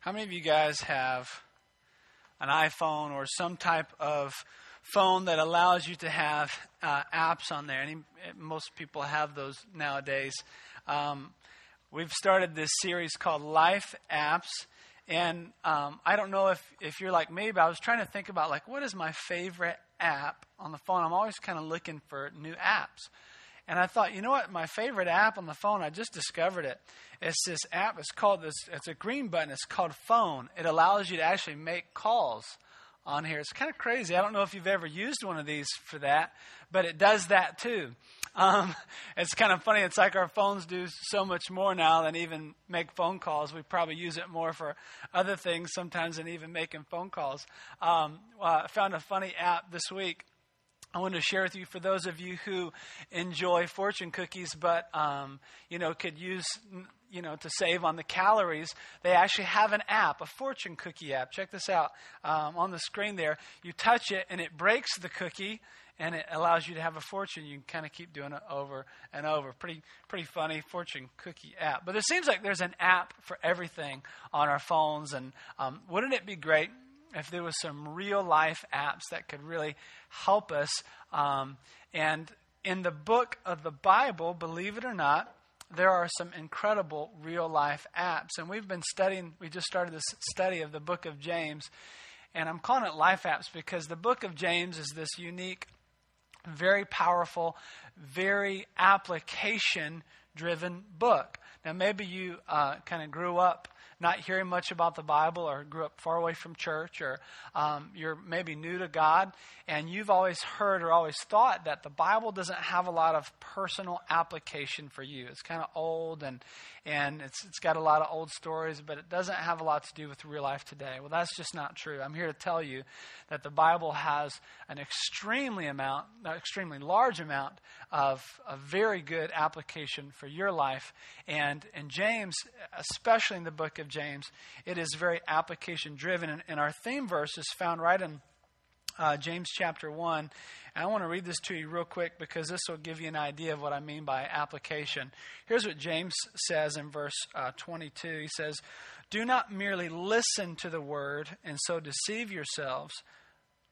How many of you guys have an iPhone or some type of phone that allows you to have uh, apps on there? Any, most people have those nowadays. Um, we've started this series called Life Apps. And um, I don't know if, if you're like me, but I was trying to think about like what is my favorite app on the phone. I'm always kind of looking for new apps. And I thought, you know what? My favorite app on the phone, I just discovered it. It's this app. It's called this. It's a green button. It's called Phone. It allows you to actually make calls on here. It's kind of crazy. I don't know if you've ever used one of these for that, but it does that too. Um, it's kind of funny. It's like our phones do so much more now than even make phone calls. We probably use it more for other things sometimes than even making phone calls. Um, well, I found a funny app this week I wanted to share with you for those of you who enjoy fortune cookies, but um, you know could use you know to save on the calories. They actually have an app, a fortune cookie app. Check this out um, on the screen there. You touch it and it breaks the cookie, and it allows you to have a fortune. You can kind of keep doing it over and over. Pretty pretty funny fortune cookie app. But it seems like there's an app for everything on our phones, and um, wouldn't it be great? If there was some real life apps that could really help us. Um, and in the book of the Bible, believe it or not, there are some incredible real life apps. And we've been studying, we just started this study of the book of James. And I'm calling it life apps because the book of James is this unique, very powerful, very application driven book. Now, maybe you uh, kind of grew up not hearing much about the Bible or grew up far away from church or um, you're maybe new to God and you've always heard or always thought that the Bible doesn't have a lot of personal application for you. It's kind of old and, and it's, it's got a lot of old stories, but it doesn't have a lot to do with real life today. Well, that's just not true. I'm here to tell you that the Bible has an extremely amount, an extremely large amount of a very good application for your life. And in James, especially in the book of James, it is very application driven. And, and our theme verse is found right in uh, James chapter 1. And I want to read this to you real quick because this will give you an idea of what I mean by application. Here's what James says in verse uh, 22. He says, Do not merely listen to the word and so deceive yourselves,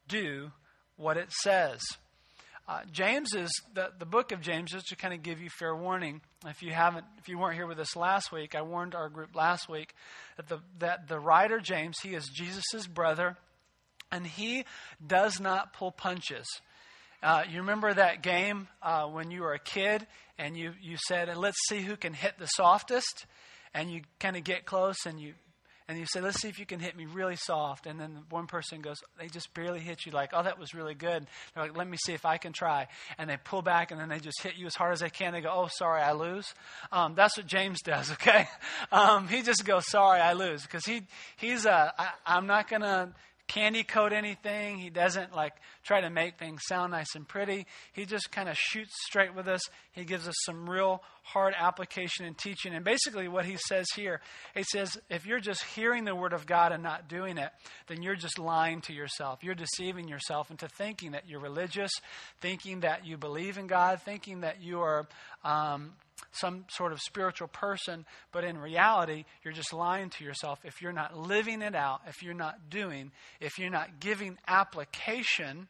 do what it says. Uh, James is the, the book of James, just to kind of give you fair warning. If you haven't, if you weren't here with us last week, I warned our group last week that the that the writer James, he is Jesus' brother, and he does not pull punches. Uh, you remember that game uh, when you were a kid, and you you said, "Let's see who can hit the softest," and you kind of get close, and you and you say, let's see if you can hit me really soft. And then one person goes, they just barely hit you, like, oh, that was really good. They're like, let me see if I can try. And they pull back and then they just hit you as hard as they can. They go, oh, sorry, I lose. Um, that's what James does, okay? Um, he just goes, sorry, I lose. Because he, he's, uh, I, I'm not going to candy coat anything. He doesn't like try to make things sound nice and pretty. He just kind of shoots straight with us. He gives us some real hard application and teaching. And basically, what he says here, he says, if you're just hearing the word of God and not doing it, then you're just lying to yourself. You're deceiving yourself into thinking that you're religious, thinking that you believe in God, thinking that you are. Um, some sort of spiritual person, but in reality, you're just lying to yourself if you're not living it out, if you're not doing, if you're not giving application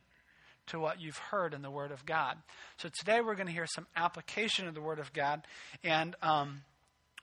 to what you've heard in the Word of God. So today we're going to hear some application of the Word of God, and um,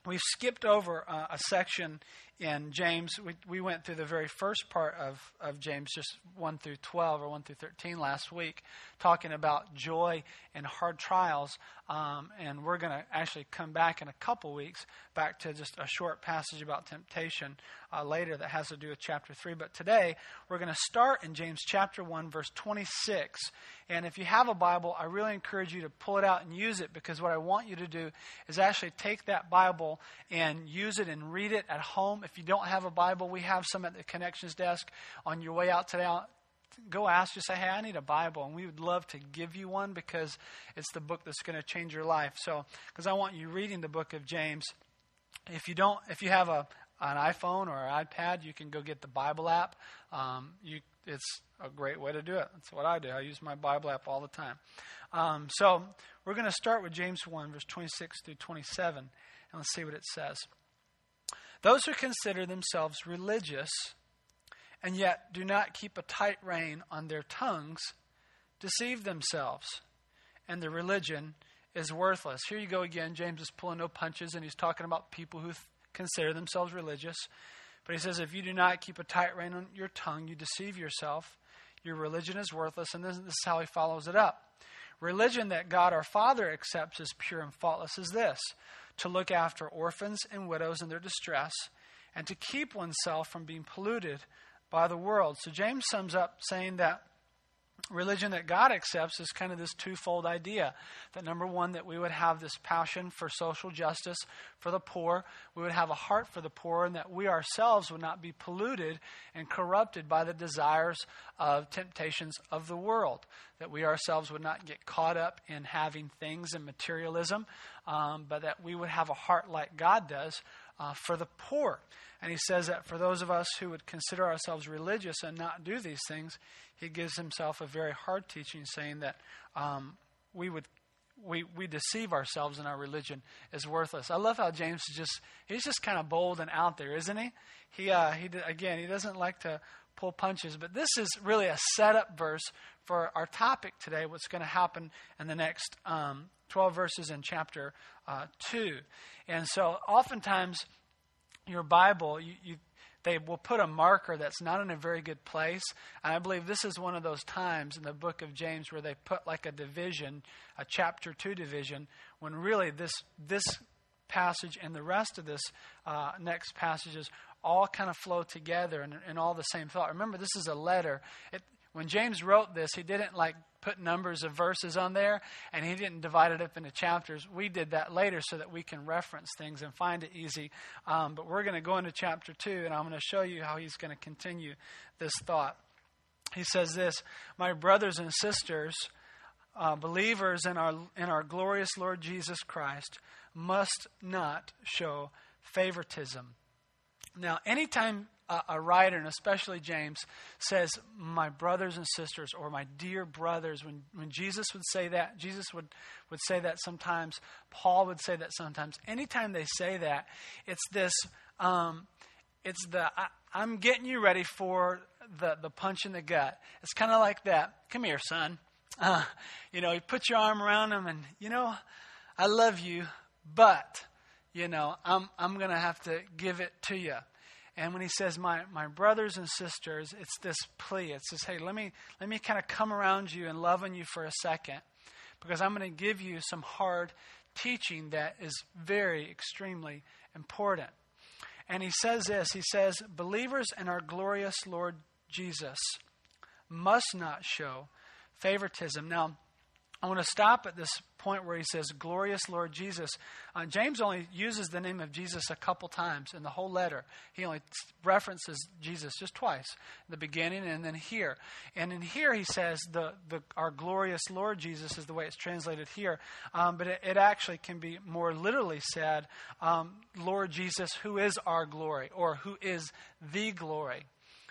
we've skipped over uh, a section in James. We, we went through the very first part of, of James, just 1 through 12 or 1 through 13 last week, talking about joy and hard trials. Um, and we're going to actually come back in a couple weeks back to just a short passage about temptation uh, later that has to do with chapter 3. But today, we're going to start in James chapter 1, verse 26. And if you have a Bible, I really encourage you to pull it out and use it because what I want you to do is actually take that Bible and use it and read it at home. If you don't have a Bible, we have some at the connections desk on your way out today go ask, just say, hey, I need a Bible. And we would love to give you one because it's the book that's going to change your life. So, because I want you reading the book of James. If you don't, if you have a, an iPhone or an iPad, you can go get the Bible app. Um, you, it's a great way to do it. That's what I do. I use my Bible app all the time. Um, so we're going to start with James 1, verse 26 through 27, and let's see what it says. Those who consider themselves religious and yet do not keep a tight rein on their tongues deceive themselves, and the religion is worthless. Here you go again. James is pulling no punches, and he's talking about people who th- consider themselves religious. But he says, if you do not keep a tight rein on your tongue, you deceive yourself. Your religion is worthless. And this, this is how he follows it up. Religion that God our Father accepts as pure and faultless is this to look after orphans and widows in their distress, and to keep oneself from being polluted by the world. So James sums up saying that religion that God accepts is kind of this twofold idea. That number one, that we would have this passion for social justice for the poor, we would have a heart for the poor, and that we ourselves would not be polluted and corrupted by the desires of temptations of the world. That we ourselves would not get caught up in having things and materialism, um, but that we would have a heart like God does uh, for the poor. And he says that for those of us who would consider ourselves religious and not do these things, he gives himself a very hard teaching, saying that um, we would we, we deceive ourselves and our religion is worthless. I love how James is just he's just kind of bold and out there, isn't he? He uh, he again he doesn't like to pull punches, but this is really a setup verse for our topic today. What's going to happen in the next um, twelve verses in chapter uh, two, and so oftentimes your Bible you, you they will put a marker that's not in a very good place. And I believe this is one of those times in the book of James where they put like a division, a chapter two division, when really this this passage and the rest of this uh, next passages all kind of flow together and, and all the same thought. Remember, this is a letter. It, when James wrote this, he didn't like put numbers of verses on there and he didn't divide it up into chapters. We did that later so that we can reference things and find it easy. Um, but we're going to go into chapter 2 and I'm going to show you how he's going to continue this thought. He says this My brothers and sisters, uh, believers in our, in our glorious Lord Jesus Christ, must not show favoritism. Now, anytime a, writer, and especially James, says, My brothers and sisters, or my dear brothers. When, when Jesus would say that, Jesus would, would say that sometimes, Paul would say that sometimes. Anytime they say that, it's this, um, it's the, I, I'm getting you ready for the, the punch in the gut. It's kind of like that. Come here, son. Uh, you know, you put your arm around him, and, you know, I love you, but, you know, I'm, I'm going to have to give it to you. And when he says, my, my brothers and sisters, it's this plea. It says, hey, let me, let me kind of come around you and love on you for a second because I'm going to give you some hard teaching that is very, extremely important. And he says this He says, believers in our glorious Lord Jesus must not show favoritism. Now, I want to stop at this point where he says, Glorious Lord Jesus. Uh, James only uses the name of Jesus a couple times in the whole letter. He only references Jesus just twice, the beginning and then here. And in here he says, the, the, Our glorious Lord Jesus is the way it's translated here. Um, but it, it, actually can be more literally said, um, Lord Jesus, who is our glory, or who is the glory.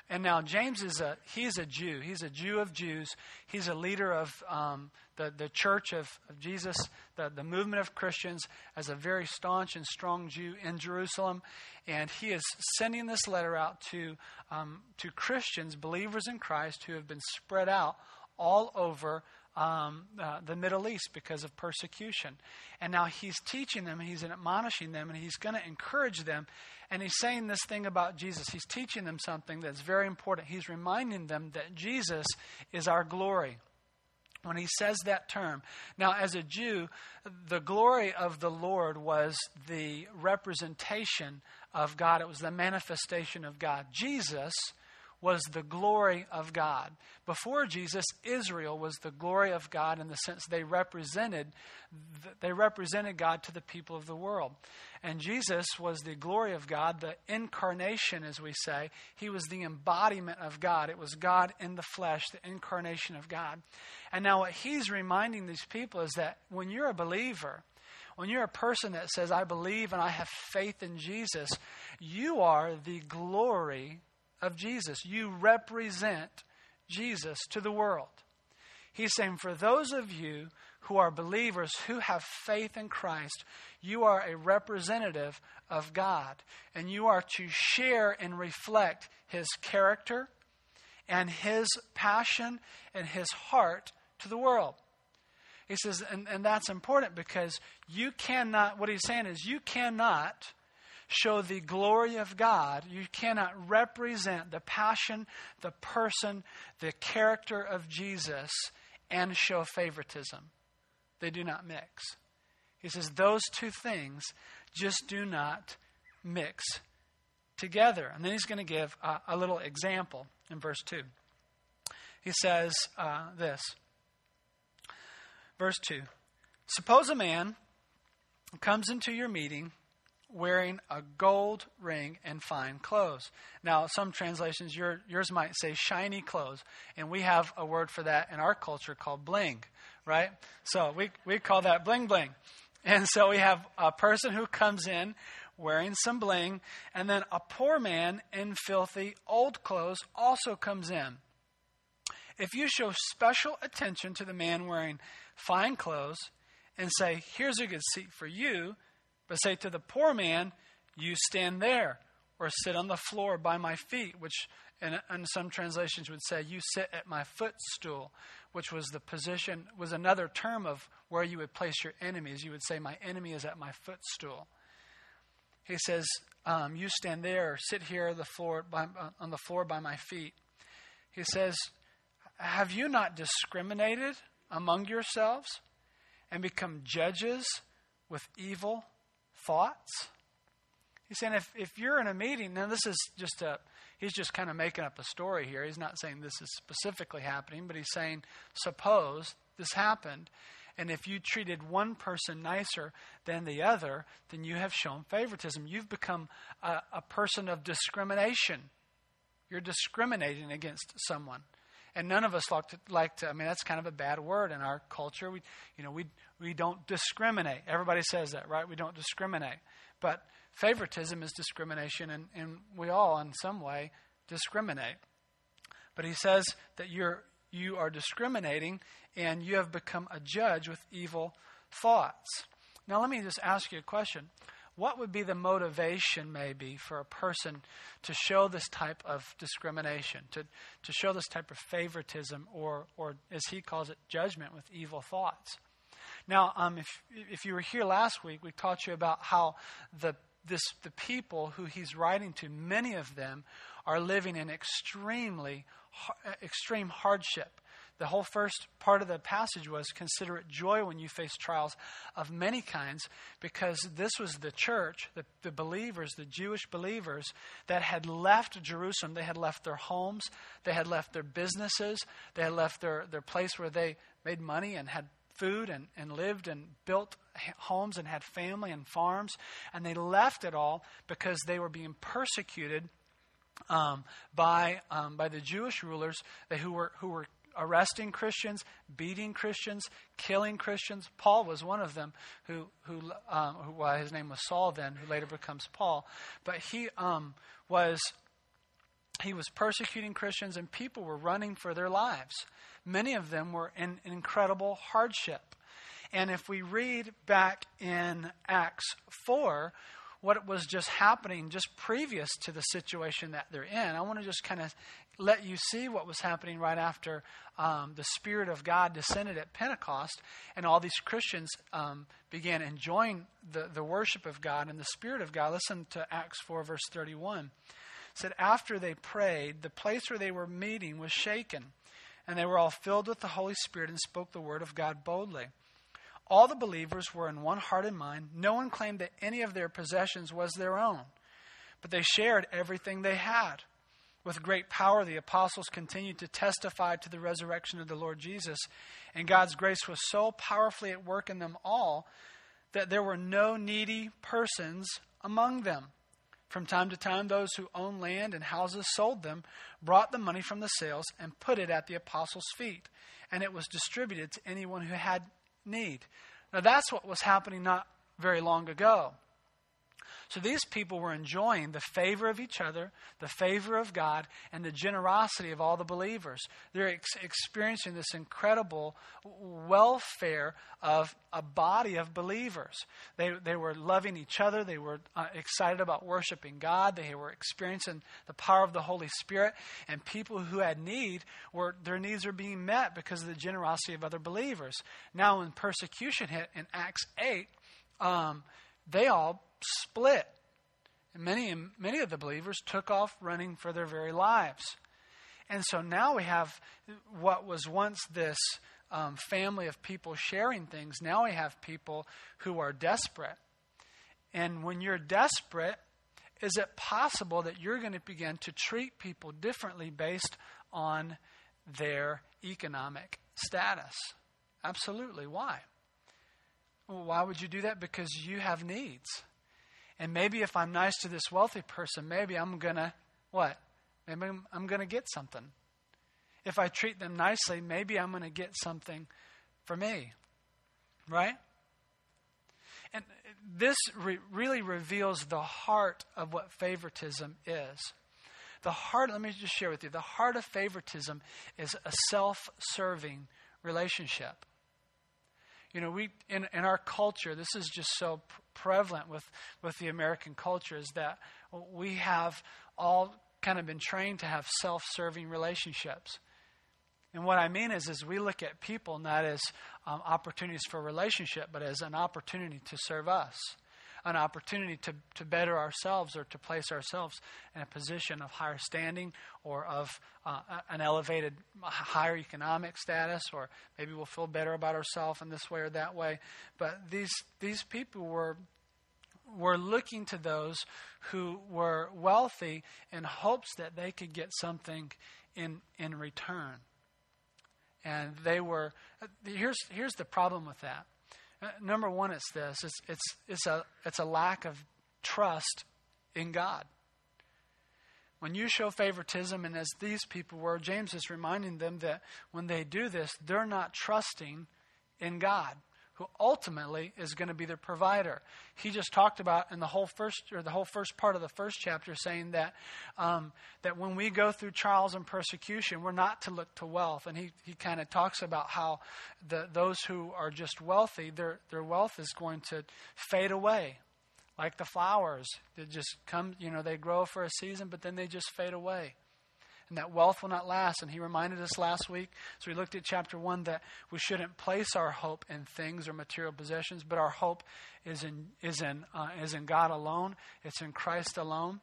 And now James is a he's a Jew. He's a Jew of Jews. He's a leader of um, the, the church of, of Jesus, the, the movement of Christians, as a very staunch and strong Jew in Jerusalem. And he is sending this letter out to, um, to Christians, believers in Christ, who have been spread out all over um, uh, the Middle East because of persecution. And now he's teaching them, he's admonishing them, and he's going to encourage them. And he's saying this thing about Jesus. He's teaching them something that's very important. He's reminding them that Jesus is our glory when he says that term. Now, as a Jew, the glory of the Lord was the representation of God, it was the manifestation of God. Jesus was the glory of God. Before Jesus, Israel was the glory of God in the sense they represented they represented God to the people of the world. And Jesus was the glory of God, the incarnation as we say. He was the embodiment of God. It was God in the flesh, the incarnation of God. And now what he's reminding these people is that when you're a believer, when you're a person that says, I believe and I have faith in Jesus, you are the glory of Jesus. You represent Jesus to the world. He's saying, for those of you who are believers, who have faith in Christ, you are a representative of God. And you are to share and reflect His character and His passion and His heart to the world. He says, and, and that's important because you cannot, what he's saying is, you cannot show the glory of God. You cannot represent the passion, the person, the character of Jesus and show favoritism. They do not mix. He says those two things just do not mix together. And then he's going to give a, a, little example in verse 2. He says uh, this Verse 2 Suppose a man comes into your meeting wearing a gold ring and fine clothes. Now, some translations, your, yours might say shiny clothes, and we have a word for that in our culture called bling, right? So we, we call that bling bling. And so we have a person who comes in wearing some bling, and then a poor man in filthy old clothes also comes in. If you show special attention to the man wearing fine clothes and say, Here's a good seat for you, but say to the poor man, You stand there, or sit on the floor by my feet, which in, in some translations would say, You sit at my footstool, which was the position, was another term of where you would place your enemies. You would say, My enemy is at my footstool. He says, um, You stand there, or sit here the floor by, on the floor by my feet. He says, Have you not discriminated among yourselves and become judges with evil thoughts? He's saying if, if you're in a meeting, now this is just a, he's just kind of making up a story here. He's not saying this is specifically happening, but he's saying, suppose this happened. And if you treated one person nicer than the other, then you have shown favoritism. You've become a, a person of discrimination. You're discriminating against someone and none of us like to, like to. I mean, that's kind of a bad word in our culture. We, you know, we we don't discriminate. Everybody says that, right? We don't discriminate. But favoritism is discrimination, and, and we all, in some way, discriminate. But he says that you're you are discriminating, and you have become a judge with evil thoughts. Now, let me just ask you a question what would be the motivation, maybe, for a person to show this type of discrimination, to, to show this type of favoritism, or, or as he calls it, judgment with evil thoughts? Now, um, if, if you were here last week, we taught you about how the, this, the people who he's writing to, many of them, are living in extremely extreme hardship. The whole first part of the passage was consider it joy when you face trials of many kinds, because this was the church, the, the believers, the Jewish believers that had left Jerusalem. They had left their homes, they had left their businesses, they had left their, their place where they made money and had food and, and lived and built homes and had family and farms. And they left it all because they were being persecuted um, by um, by the Jewish rulers who were who were arresting Christians, beating Christians, killing Christians. Paul was one of them who, who, um, who well, his name was Saul then, who later becomes Paul. But he um, was he was persecuting Christians, and people were running for their lives. Many of them were in, in incredible hardship. And if we read back in Acts 4, what was just happening just previous to the situation that they're in. I want to just kind of let you see what was happening right after um, the Spirit of God descended at Pentecost, and all these Christians um, began enjoying the, the worship of God and the Spirit of God. Listen to Acts 4, verse 31. It said, After they prayed, the place where they were meeting was shaken, and they were all filled with the Holy Spirit and spoke the word of God boldly. All the believers were in one heart and mind. No one claimed that any of their possessions was their own, but they shared everything they had. With great power, the apostles continued to testify to the resurrection of the Lord Jesus, and God's grace was so powerfully at work in them all that there were no needy persons among them. From time to time, those who owned land and houses sold them, brought the money from the sales, and put it at the apostles' feet, and it was distributed to anyone who had need. Now, that's what was happening not very long ago. So these people were enjoying the favor of each other, the favor of God, and the generosity of all the believers. They're ex- experiencing this incredible welfare of a body of believers. They, they were loving each other. They were uh, excited about worshiping God. They were experiencing the power of the Holy Spirit. And people who had need were their needs were being met because of the generosity of other believers. Now, when persecution hit in Acts 8, um, they all split. And many, many of the believers took off running for their very lives. And so now we have what was once this um, family of people sharing things. Now we have people who are desperate. And when you're desperate, is it possible that you're going to begin to treat people differently based on their economic status? Absolutely. Why? Well, why would you do that? Because you have needs. And maybe if I'm nice to this wealthy person, maybe I'm going to, what? Maybe I'm, I'm going to get something. If I treat them nicely, maybe I'm going to get something for me. Right? And this re- really reveals the heart of what favoritism is. The heart, let me just share with you, the heart of favoritism is a self serving relationship. You know, we in, in our culture, this is just so prevalent with, with the American culture, is that we have all kind of been trained to have self serving relationships. And what I mean is, is we look at people not as um, opportunities for relationship, but as an opportunity to serve us an opportunity to, to better ourselves or to place ourselves in a position of higher standing or of uh, an elevated, higher economic status, or maybe we'll feel better about ourselves in this way or that way. But these, these people were were looking to those who were wealthy in hopes that they could get something in in return. And they were here's here's the problem with that. Uh, number one, it's this it's, it's, it's, a, it's a lack of trust in God. When you show favoritism, and as these people were, James is reminding them that when they do this, they're not trusting in God who ultimately is going to be the provider. He just talked about in the whole first or the whole first part of the first chapter, saying that um, that when we go through trials and persecution, we're not to look to wealth. And he, he kind of talks about how the, those who are just wealthy, their their wealth is going to fade away. Like the flowers, they just come, you know, they grow for a season, but then they just fade away and that wealth will not last. And he reminded us last week, so we looked at chapter 1, that we shouldn't place our hope in things or material possessions, but our hope is in, is in, uh, is in God alone, it's in Christ alone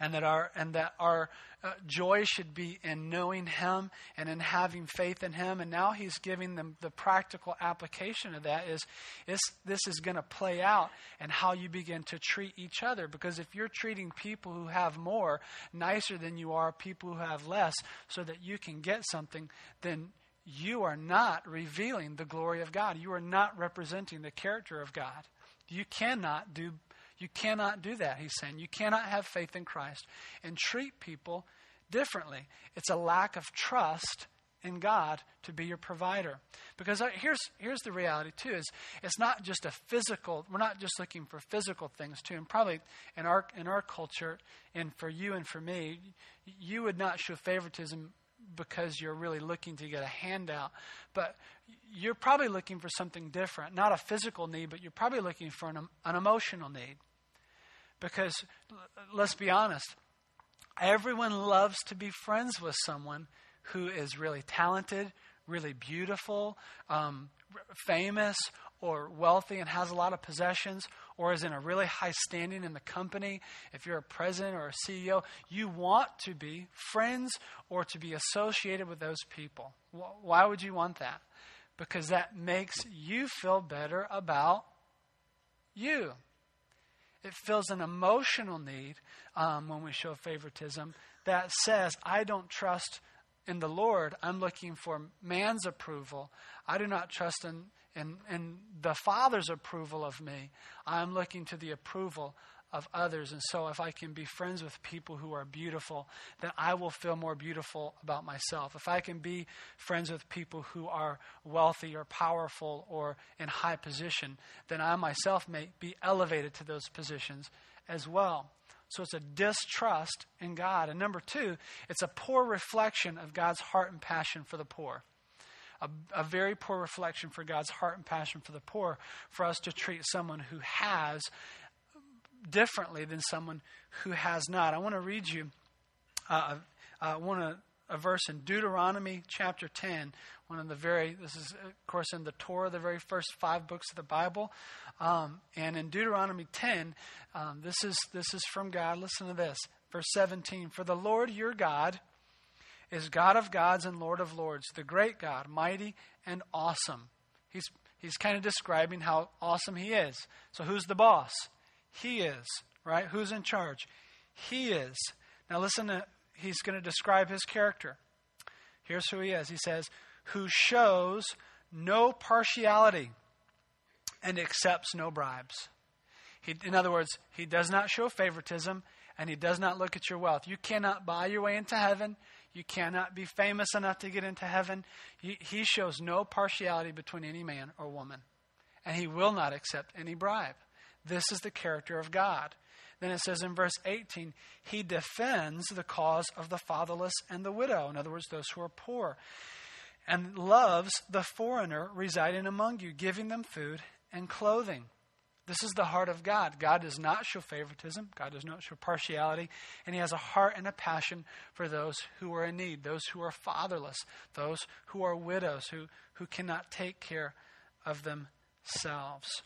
and that our and that our uh, joy should be in knowing him and in having faith in him. And now he's giving them the practical application of that is, is this is going to play out and how you begin to treat each other. Because if you're treating people who have more nicer than you are people who have less so that you can get something then you are not revealing the glory of God. You are not representing the character of God. You cannot do you cannot do that, he's saying. You cannot have faith in Christ and treat people differently. It's a lack of trust in God to be your provider. Because uh, here's, here's the reality, too, is it's not just a physical, we're not just looking for physical things, too. And probably in our, in our culture, and for you and for me, you would not show favoritism because you're really looking to get a handout. But you're probably looking for something different, not a physical need, but you're probably looking for an, an emotional need. Because let's be honest, everyone loves to be friends with someone who is really talented, really beautiful, um, famous, or wealthy and has a lot of possessions, or is in a really high standing in the company. If you're a president or a CEO, you want to be friends or to be associated with those people. Why would you want that? Because that makes you feel better about you. It fills an emotional need um, when we show favoritism that says, I don't trust in the Lord. I'm looking for man's approval. I do not trust in, in, in the Father's approval of me. I'm looking to the approval of others. And so, if I can be friends with people who are beautiful, then I will feel more beautiful about myself. If I can be friends with people who are wealthy or powerful or in high position, then I myself may be elevated to those positions as well. So it's a distrust in God. And number two, it's a poor reflection of God's heart and passion for the poor. A, a, very poor reflection for God's heart and passion for the poor for us to treat someone who has differently than someone who has not. I want to read you uh, uh, one a, a verse in Deuteronomy chapter 10, one of the very, this is, of course, in the Torah, the very first five books of the Bible. Um, and in Deuteronomy 10, um, this, is, this is from God. Listen to this. Verse 17 For the Lord your God is God of gods and Lord of lords, the great God, mighty and awesome. He's, he's kind of describing how awesome he is. So, who's the boss? He is, right? Who's in charge? He is. Now, listen to, he's going to describe his character. Here's who he is. He says, Who shows no partiality and accepts no bribes. He, in other words, he does not show favoritism and he does not look at your wealth. You cannot buy your way into heaven. You cannot be famous enough to get into heaven. He, he shows no partiality between any man or woman. And he will not accept any bribe. This is the character of God. Then it says in verse 18, He defends the cause of the fatherless and the widow, in other words, those who are poor, and loves the foreigner residing among you, giving them food and clothing. This is the heart of God. God does not show favoritism, God does not show partiality, and He has a heart and a passion for those who are in need, those who are fatherless, those who are widows, who, who cannot take care of themselves.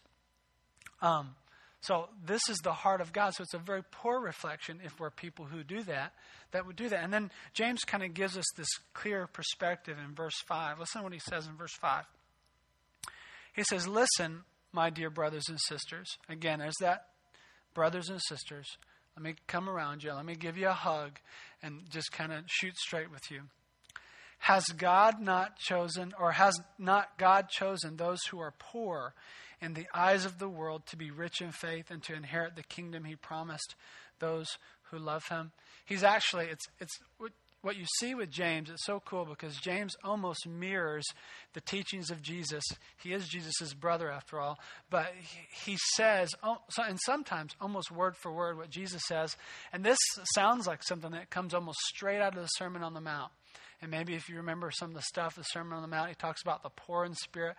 Um, so this is the heart of God. So it's a very poor reflection if we're people who do that, that would do that. And then James kind of gives us this clear perspective in verse 5. Listen to what he says in verse 5. He says, Listen, my dear brothers and sisters. Again, there's that brothers and sisters. Let me come around you. Let me give you a hug and just kind of shoot straight with you. Has God not chosen, or has not God chosen those who are poor in the eyes of the world to be rich in faith and to inherit the kingdom he promised those who love him. He's actually, it's, it's what you see with James, it's so cool because James almost mirrors the teachings of Jesus. He is Jesus' brother, after all, but he says, oh, and sometimes almost word for word, what Jesus says. And this sounds like something that comes almost straight out of the Sermon on the Mount. And maybe if you remember some of the stuff, the Sermon on the Mount, he talks about the poor in spirit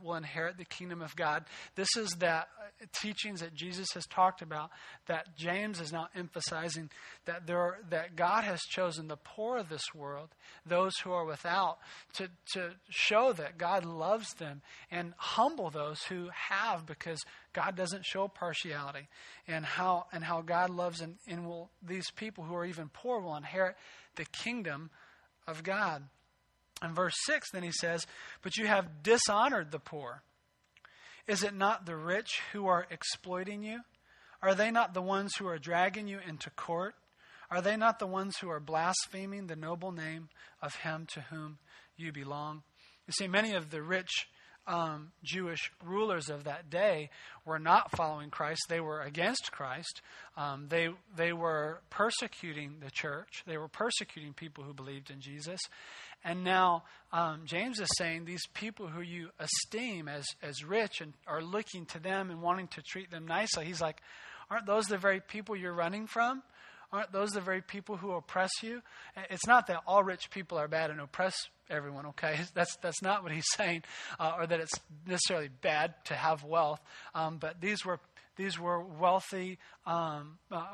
will inherit the kingdom of God. This is that uh, teachings that Jesus has talked about that James is now emphasizing that there are, that God has chosen the poor of this world, those who are without, to, to show that God loves them and humble those who have because God doesn't show partiality and how and how God loves and, and will these people who are even poor will inherit the kingdom of God. In verse 6, then he says, But you have dishonored the poor. Is it not the rich who are exploiting you? Are they not the ones who are dragging you into court? Are they not the ones who are blaspheming the noble name of him to whom you belong? You see, many of the rich um, Jewish rulers of that day were not following Christ. They were against Christ. Um, they, they were persecuting the church. They were persecuting people who believed in Jesus. And now um, James is saying these people who you esteem as, as rich and are looking to them and wanting to treat them nicely, he's like, aren't those the very people you're running from? Aren't those the very people who oppress you? It's not that all rich people are bad and oppress everyone, okay? That's, that's not what he's saying, uh, or that it's necessarily bad to have wealth. Um, but these were, these were wealthy um, uh,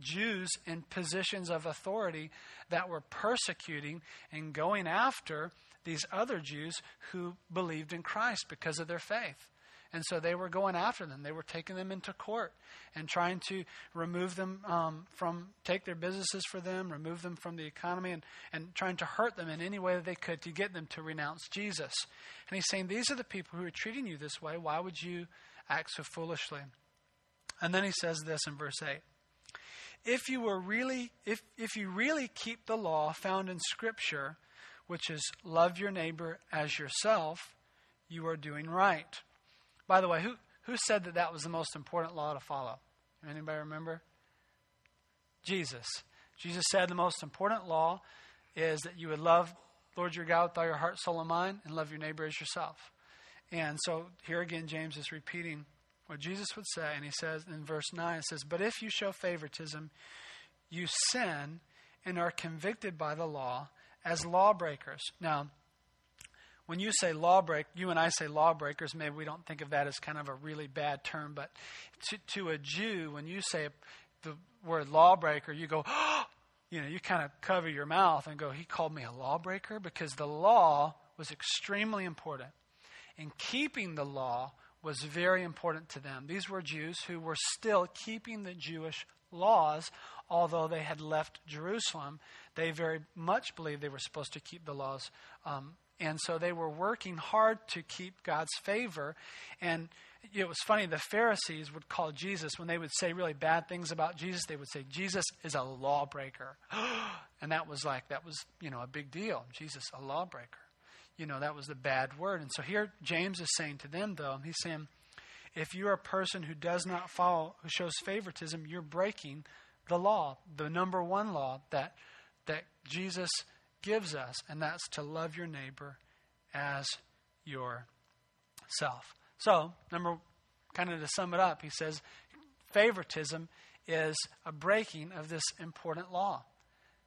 Jews in positions of authority that were persecuting and going after these other Jews who believed in Christ because of their faith. And so they were going after them. They were taking them into court and trying to remove them um, from, take their businesses for them, remove them from the economy, and, and trying to hurt them in any way that they could to get them to renounce Jesus. And he's saying, These are the people who are treating you this way. Why would you act so foolishly? And then he says this in verse 8. If you were really if if you really keep the law found in scripture, which is love your neighbor as yourself, you are doing right. By the way, who, who said that that was the most important law to follow? Anybody remember? Jesus. Jesus said the most important law is that you would love Lord your God with all your heart, soul, and mind, and love your neighbor as yourself. And so here again, James is repeating what Jesus would say, and he says in verse 9, it says, But if you show favoritism, you sin and are convicted by the law as lawbreakers. Now, when you say lawbreak, you and I say lawbreakers, maybe we don't think of that as kind of a really bad term, but to, to a Jew, when you say the word lawbreaker, you go, oh, you know, you kind of cover your mouth and go, he called me a lawbreaker because the law was extremely important. And keeping the law was very important to them. These were Jews who were still keeping the Jewish laws, although they had left Jerusalem. They very much believed they were supposed to keep the laws um, and so they were working hard to keep God's favor. And it was funny, the Pharisees would call Jesus, when they would say really bad things about Jesus, they would say, Jesus is a lawbreaker. and that was like, that was, you know, a big deal. Jesus, a lawbreaker. You know, that was the bad word. And so here James is saying to them, though, he's saying, if you're a person who does not follow, who shows favoritism, you're breaking the law, the number one law that, that Jesus gives us, and that's to love your neighbor as yourself. So, number, kind of to sum it up, he says favoritism is a breaking of this important law.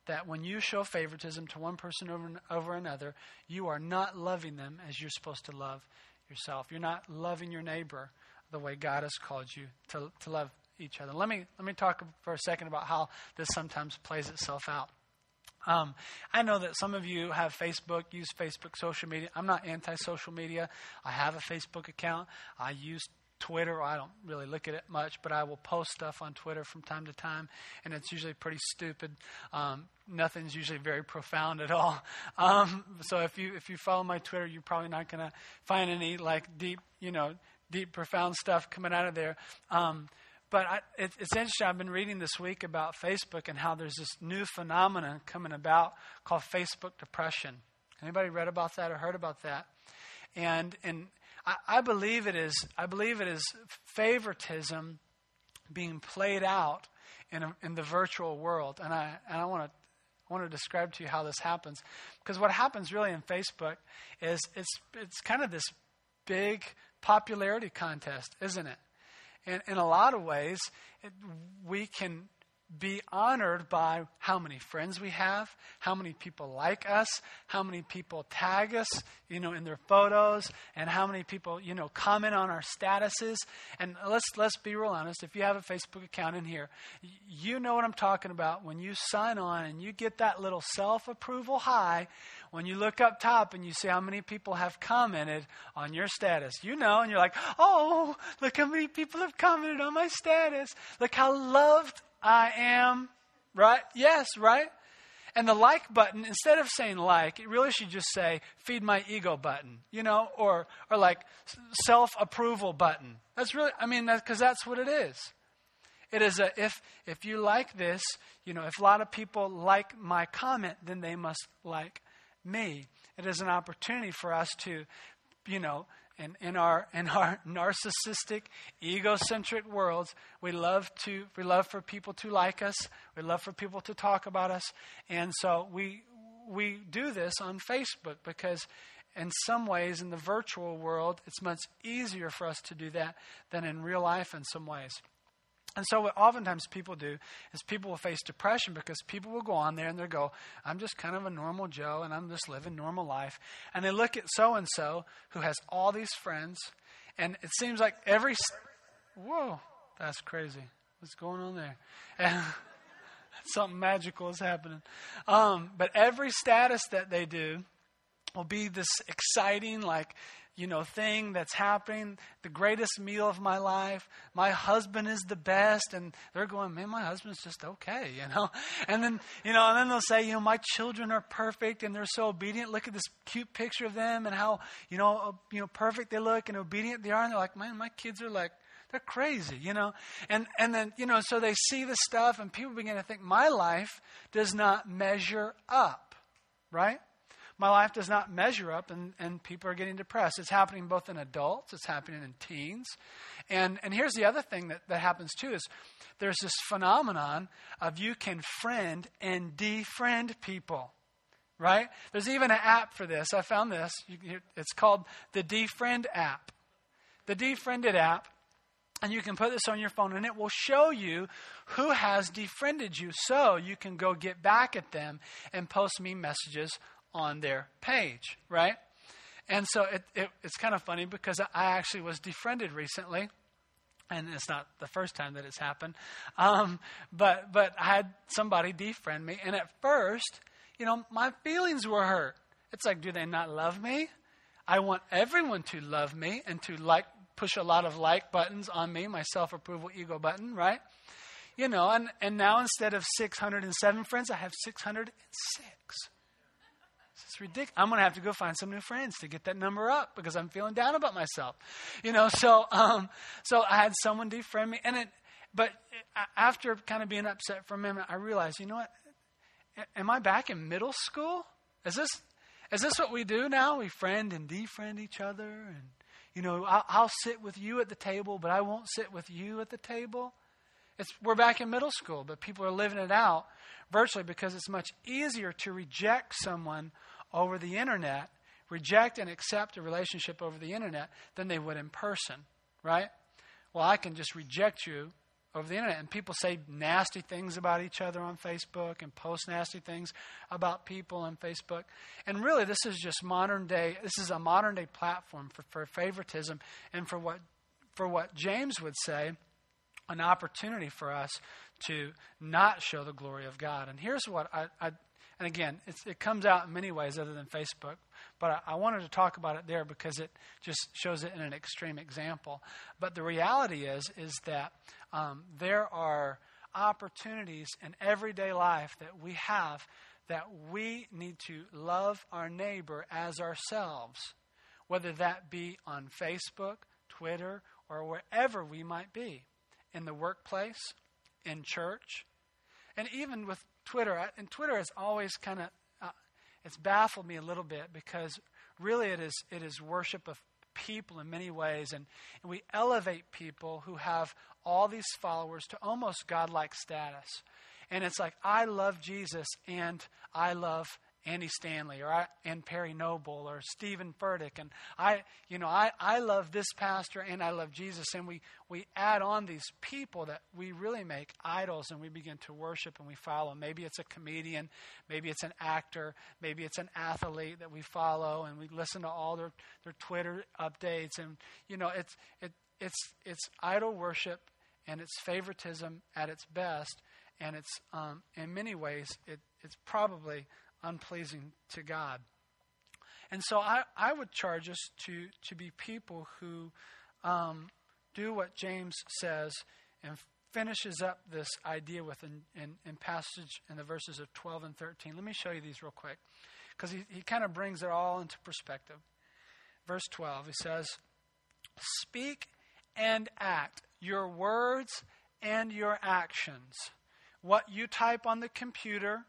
That when you show favoritism to one person over, over another, you are not loving them as you're supposed to love yourself. You're not loving your neighbor the way God has called you to, to love each other. Let me, let me talk for a second about how this sometimes plays itself out. Um, I know that some of you have Facebook, use Facebook social media. I'm not anti social media. I have a Facebook account. I use Twitter. I don't really look at it much, but I will post stuff on Twitter from time to time, and it's usually pretty stupid. Um, nothing's usually very profound at all. Um, so if you if you follow my Twitter, you're probably not going to find any like deep, you know, deep profound stuff coming out of there. Um, but I, it, it's interesting. I've been reading this week about Facebook and how there's this new phenomenon coming about called Facebook depression. Anybody read about that or heard about that? And and I, I believe it is. I believe it is favoritism being played out in a, in the virtual world. And I and I want to want to describe to you how this happens because what happens really in Facebook is it's it's kind of this big popularity contest, isn't it? In, in a lot of ways, we can be honored by how many friends we have, how many people like us, how many people tag us, you know, in their photos, and how many people, you know, comment on our statuses. And let's let's be real honest. If you have a Facebook account in here, you know what I'm talking about when you sign on and you get that little self-approval high when you look up top and you see how many people have commented on your status. You know, and you're like, "Oh, look how many people have commented on my status. Look how loved I am, right? Yes, right? And the like button, instead of saying like, it really should just say feed my ego button, you know, or, or like self approval button. That's really, I mean, because that, that's what it is. It is a, if, if you like this, you know, if a lot of people like my comment, then they must like me. It is an opportunity for us to, you know, in, in our in our narcissistic, egocentric worlds, we love to we love for people to like us. We love for people to talk about us, and so we we do this on Facebook because in some ways in the virtual world it's much easier for us to do that than in real life in some ways. And so, what oftentimes people do is people will face depression because people will go on there and they'll go, I'm just kind of a normal Joe and I'm just living normal life. And they look at so and so who has all these friends, and it seems like every. Whoa, that's crazy. What's going on there? And something magical is happening. Um, but every status that they do will be this exciting, like, you know, thing that's happening, the greatest meal of my life. My husband is the best. And they're going, man, my husband's just okay, you know? And then, you know, and then they'll say, you know, my children are perfect and they're so obedient. Look at this cute picture of them and how, you know, uh, you know, perfect they look and obedient they are. And they're like, man, my kids are like, they're crazy, you know? And, and then, you know, so they see the stuff and people begin to think, my life does not measure up, right? My life does not measure up and, and people are getting depressed. It's happening both in adults, it's happening in teens. And, and here's the other thing that, that happens too is there's this phenomenon of you can friend and defriend people. Right? There's even an app for this. I found this. It's called the Defriend app. The Defriended app and you can put this on your phone, and it will show you who has defriended you. So you can go get back at them and post me messages on their page, right? And so it, it, it's kind of funny because I actually was defriended recently. And it's not the first time that it's happened. Um, but, but I had somebody defriend me. And at first, you know, my feelings were hurt. It's like, do they not love me? I want everyone to love me and to like push a lot of like buttons on me, my self approval ego button, right? You know, and, and now instead of 607 friends, I have 606. It's ridiculous. I'm going to have to go find some new friends to get that number up because I'm feeling down about myself. You know, so um, so I had someone defriend me, and it. But after kind of being upset for a minute, I realized, you know what? Am I back in middle school? Is this is this what we do now? We friend and defriend each other, and you know, I'll, I'll, sit with you at the table, but I won't sit with you at the table. It's, we're back in middle school, but people are living it out virtually because it's much easier to reject someone over the internet, reject and accept a relationship over the internet than they would in person, right? Well, I can just reject you over the internet. And people say nasty things about each other on Facebook and post nasty things about people on Facebook. And really, this is just modern day, this is a modern day platform for, for favoritism and for what, for what James would say, an opportunity for us to not show the glory of God. And here's what I, I and again, it comes out in many ways other than Facebook, but I, I, wanted to talk about it there because it just shows it in an extreme example. But the reality is, is that um, there are opportunities in everyday life that we have that we need to love our neighbor as ourselves, whether that be on Facebook, Twitter, or wherever we might be, in the workplace, in church, and even with Twitter, and Twitter has always kind of uh, it's baffled me a little bit because really it is it is worship of people in many ways, and, and we elevate people who have all these followers to almost godlike status. And it's like I love Jesus and I love Andy Stanley or and Perry Noble or Steven Furtick. And I, you know, I, I love this pastor and I love Jesus. And we, we add on these people that we really make idols and we begin to worship and we follow. Maybe it's a comedian, maybe it's an actor, maybe it's an athlete that we follow and we listen to all their, their Twitter updates. And, you know, it's, it, it's, it's idol worship and it's favoritism at its best. And it's, um, in many ways, it, it's probably unpleasing to God. And so I, I would charge us to, to be people who um, do what James says and finishes up this idea with in, in, in, passage in the verses of 12 and 13. Let me show you these real quick because he, he kind of brings it all into perspective. Verse 12, he says, Speak and act, your words and your actions. What you type on the computer,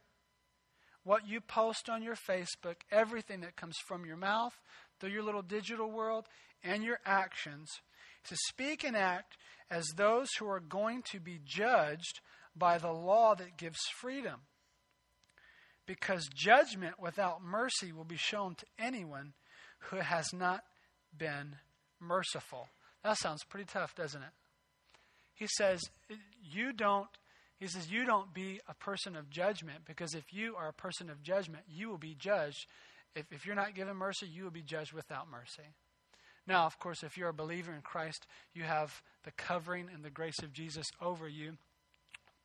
what you post on your Facebook, everything that comes from your mouth, through your little digital world, and your actions, to speak and act as those who are going to be judged by the law that gives freedom. Because judgment without mercy will be shown to anyone who has not been merciful. That sounds pretty tough, doesn't it? He says, You don't he says, You don't be a person of judgment, because if you are a person of judgment, you will be judged. If, if you're not given mercy, you will be judged without mercy. Now, of course, if you're a believer in Christ, you have the covering and the grace of Jesus over you.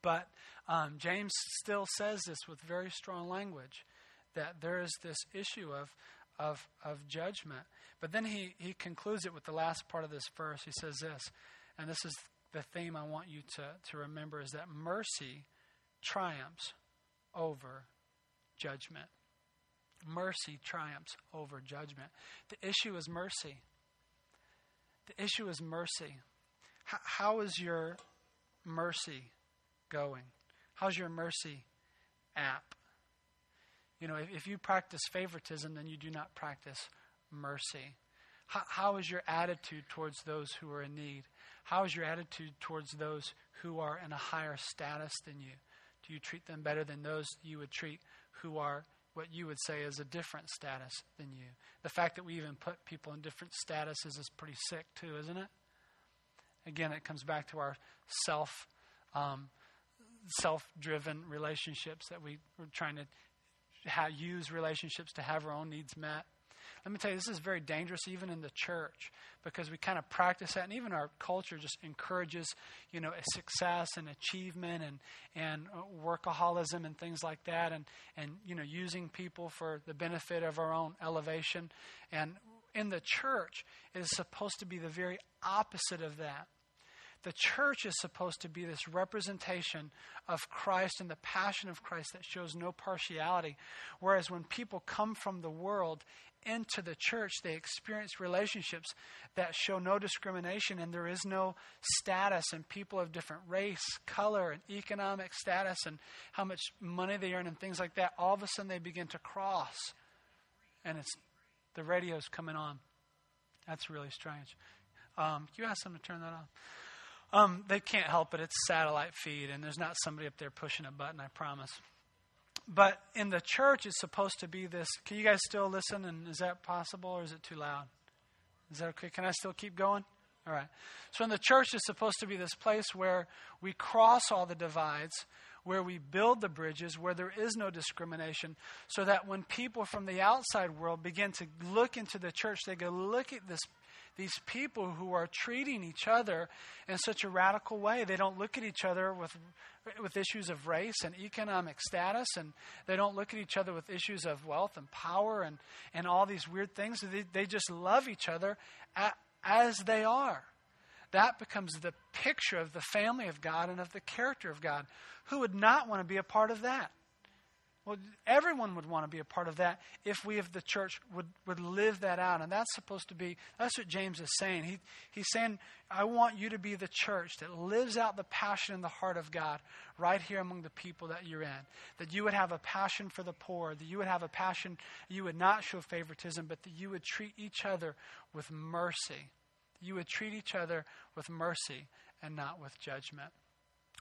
But um, James still says this with very strong language that there is this issue of, of, of judgment. But then he, he concludes it with the last part of this verse. He says this, and this is the theme I want you to, to remember is that mercy triumphs over judgment. Mercy triumphs over judgment. The issue is mercy. The issue is mercy. H- how is your mercy going? How's your mercy app? You know, if, if you practice favoritism, then you do not practice mercy. How, how is your attitude towards those who are in need? How is your attitude towards those who are in a higher status than you? Do you treat them better than those you would treat who are what you would say is a different status than you? The fact that we even put people in different statuses is pretty sick, too, isn't it? Again, it comes back to our self um, self driven relationships that we, we're trying to use relationships to have our own needs met. Let me tell you, this is very dangerous even in the church because we kind of practice that, and even our culture just encourages, you know, success and achievement and and uh, workaholism and things like that, and and you know, using people for the benefit of our own elevation. And in the church, it is supposed to be the very opposite of that. The church is supposed to be this representation of Christ and the passion of Christ that shows no partiality. Whereas when people come from the world into the church, they experience relationships that show no discrimination and there is no status and people of different race, color, and economic status and how much money they earn and things like that. All of a sudden they begin to cross. And it's the radio's coming on. That's really strange. Um, you ask them to turn that off? Um, they can't help it. It's satellite feed, and there's not somebody up there pushing a button, I promise. But in the church, it's supposed to be this. Can you guys still listen? And is that possible, or is it too loud? Is that okay? Can I still keep going? All right. So in the church, it's supposed to be this place where we cross all the divides, where we build the bridges, where there is no discrimination, so that when people from the outside world begin to look into the church, they go, look at this these people who are treating each other in such a radical way. They don't look at each other with, with issues of race and economic status, and they don't look at each other with issues of wealth and power and, and all these weird things. They, they just love each other as they are. That becomes the picture of the family of God and of the character of God. Who would not want to be a part of that? Well, everyone would want to be a part of that if we of the church would, would live that out. And that's supposed to be, that's what James is saying. He, he's saying, I want you to be the church that lives out the passion in the heart of God right here among the people that you're in. That you would have a passion for the poor, that you would have a passion, you would not show favoritism, but that you would treat each other with mercy. You would treat each other with mercy and not with judgment.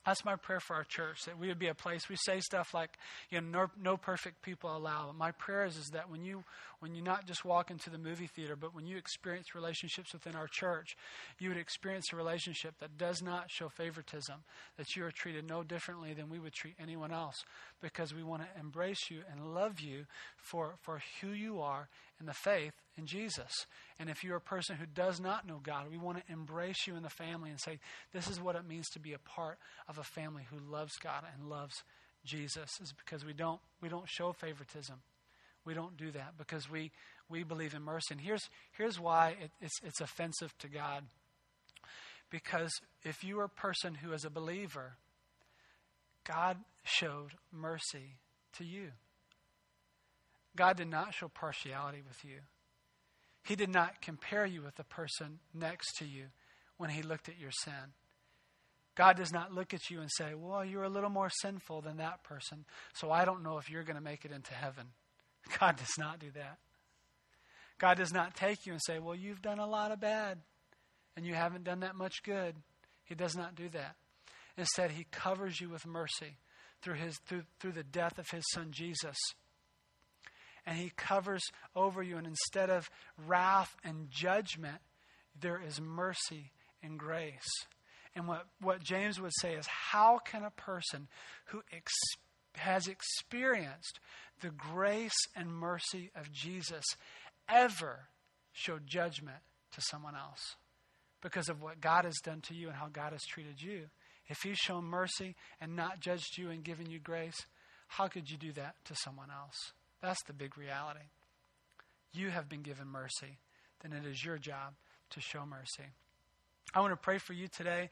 That's my prayer for our church, that we would be a place. We say stuff like, you know, no, no perfect people allow. My prayer is, is that when you, when you not just walk into the movie theater, but when you experience relationships within our church, you would experience a relationship that does not show favoritism, that you are treated no differently than we would treat anyone else, because we want to embrace you and love you for, for who you are in the faith in Jesus. And if you're a person who does not know God, we want to embrace you in the family and say, this is what it means to be a part of a family who loves God and loves Jesus, is because we don't, we don't show favoritism. We don't do that because we, we believe in mercy. And here's, here's why it, it's, it's offensive to God. Because if you are a person who is a believer, God showed mercy to you. God did not show partiality with you. He did not compare you with the person next to you when he looked at your sin. God does not look at you and say, Well, you're a little more sinful than that person, so I don't know if you're going to make it into heaven. God does not do that. God does not take you and say, Well, you've done a lot of bad and you haven't done that much good. He does not do that. Instead, He covers you with mercy through, his, through, through the death of His Son Jesus and He covers over you. And instead of wrath and judgment, there is mercy and grace. And what, what James would say is how can a person who ex- has experienced the grace and mercy of Jesus ever show judgment to someone else? Because of what God has done to you and how God has treated you. If He's shown mercy and not judged you and given you grace, how could you do that to someone else? That's the big reality. You have been given mercy, then it is your job to show mercy. I want to pray for you today.